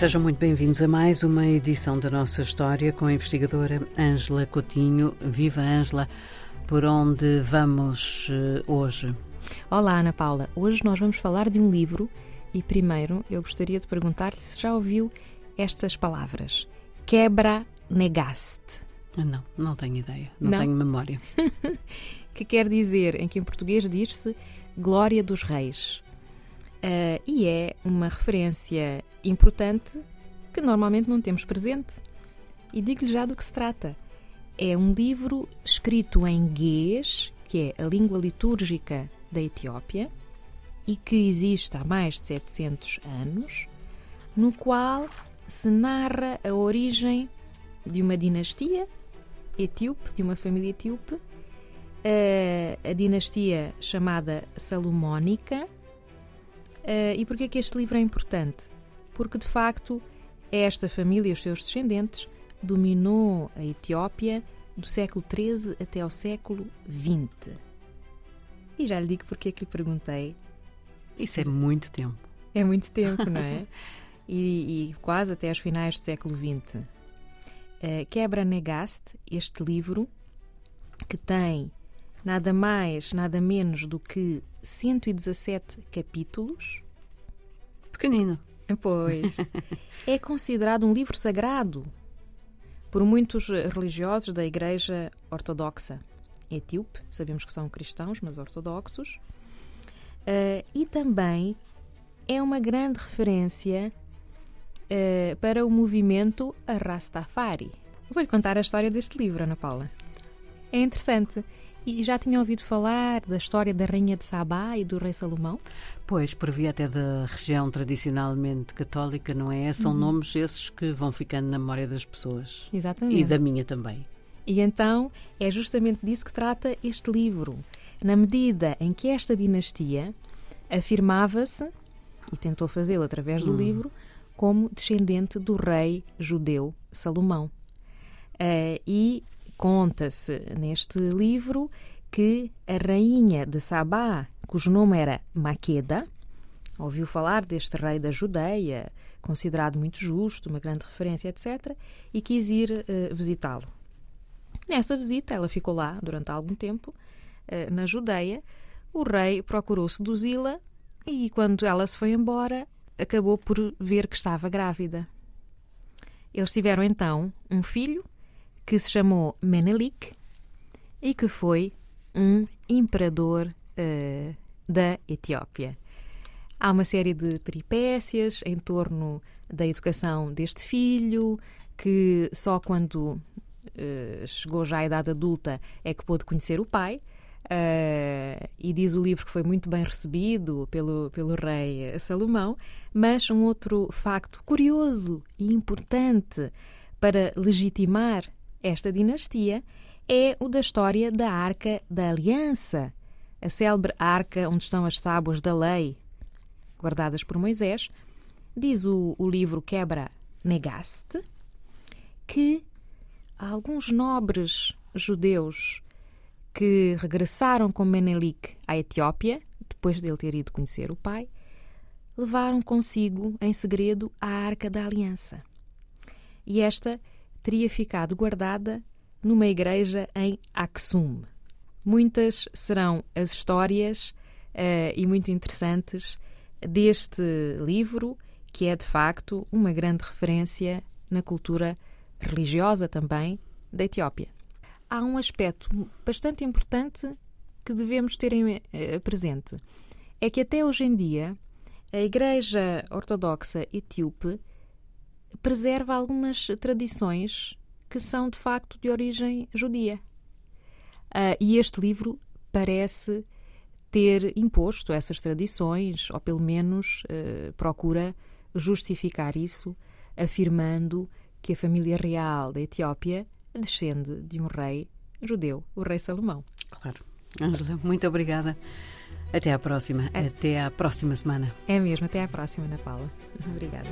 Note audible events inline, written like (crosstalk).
Sejam muito bem-vindos a mais uma edição da nossa história com a investigadora Ângela Coutinho. Viva Ângela, por onde vamos uh, hoje? Olá, Ana Paula. Hoje nós vamos falar de um livro e primeiro eu gostaria de perguntar-lhe se já ouviu estas palavras: quebra negaste. Não, não tenho ideia, não, não? tenho memória. (laughs) que quer dizer, em que em português diz-se Glória dos Reis. Uh, e é uma referência importante que normalmente não temos presente. E digo-lhe já do que se trata. É um livro escrito em guês, que é a língua litúrgica da Etiópia, e que existe há mais de 700 anos, no qual se narra a origem de uma dinastia etíope, de uma família etíope, a, a dinastia chamada Salomónica, Uh, e porquê que este livro é importante? Porque, de facto, esta família e os seus descendentes dominou a Etiópia do século XIII até ao século XX. E já lhe digo porque é que lhe perguntei. Isso é muito tempo. É muito tempo, não é? (laughs) e, e, quase até aos finais do século XX. Uh, Quebra Negaste, este livro, que tem nada mais, nada menos do que 117 capítulos. Pequenino. Pois. é considerado um livro sagrado por muitos religiosos da Igreja Ortodoxa etíope, sabemos que são cristãos, mas ortodoxos, uh, e também é uma grande referência uh, para o movimento Rastafari. Vou-lhe contar a história deste livro, Ana Paula. É interessante. E já tinha ouvido falar da história da Rainha de Sabá e do Rei Salomão? Pois, por via até da região tradicionalmente católica, não é? São uhum. nomes esses que vão ficando na memória das pessoas. Exatamente. E da minha também. E então é justamente disso que trata este livro. Na medida em que esta dinastia afirmava-se, e tentou fazê-lo através do hum. livro, como descendente do rei judeu Salomão. Uh, e Conta-se neste livro que a rainha de Sabá, cujo nome era Maqueda, ouviu falar deste rei da Judeia, considerado muito justo, uma grande referência, etc., e quis ir uh, visitá-lo. Nessa visita, ela ficou lá durante algum tempo, uh, na Judeia. O rei procurou seduzi-la e, quando ela se foi embora, acabou por ver que estava grávida. Eles tiveram então um filho que se chamou Menelik e que foi um imperador uh, da Etiópia. Há uma série de peripécias em torno da educação deste filho, que só quando uh, chegou já à idade adulta é que pôde conhecer o pai. Uh, e diz o livro que foi muito bem recebido pelo, pelo rei Salomão, mas um outro facto curioso e importante para legitimar esta dinastia é o da história da Arca da Aliança, a célebre arca onde estão as tábuas da lei, guardadas por Moisés. Diz o, o livro Quebra Negaste que alguns nobres judeus que regressaram com Menelik à Etiópia, depois dele ter ido conhecer o pai, levaram consigo em segredo a Arca da Aliança. E esta teria ficado guardada numa igreja em Aksum. Muitas serão as histórias uh, e muito interessantes deste livro, que é de facto uma grande referência na cultura religiosa também da Etiópia. Há um aspecto bastante importante que devemos ter em, uh, presente. É que até hoje em dia a Igreja Ortodoxa Etíope preserva algumas tradições que são de facto de origem judia. Uh, e este livro parece ter imposto essas tradições, ou pelo menos uh, procura justificar isso, afirmando que a família real da Etiópia descende de um rei judeu, o rei Salomão. Claro. Ângela, muito obrigada. Até à próxima. Até à próxima semana. É mesmo, até à próxima, Ana Paula. Obrigada.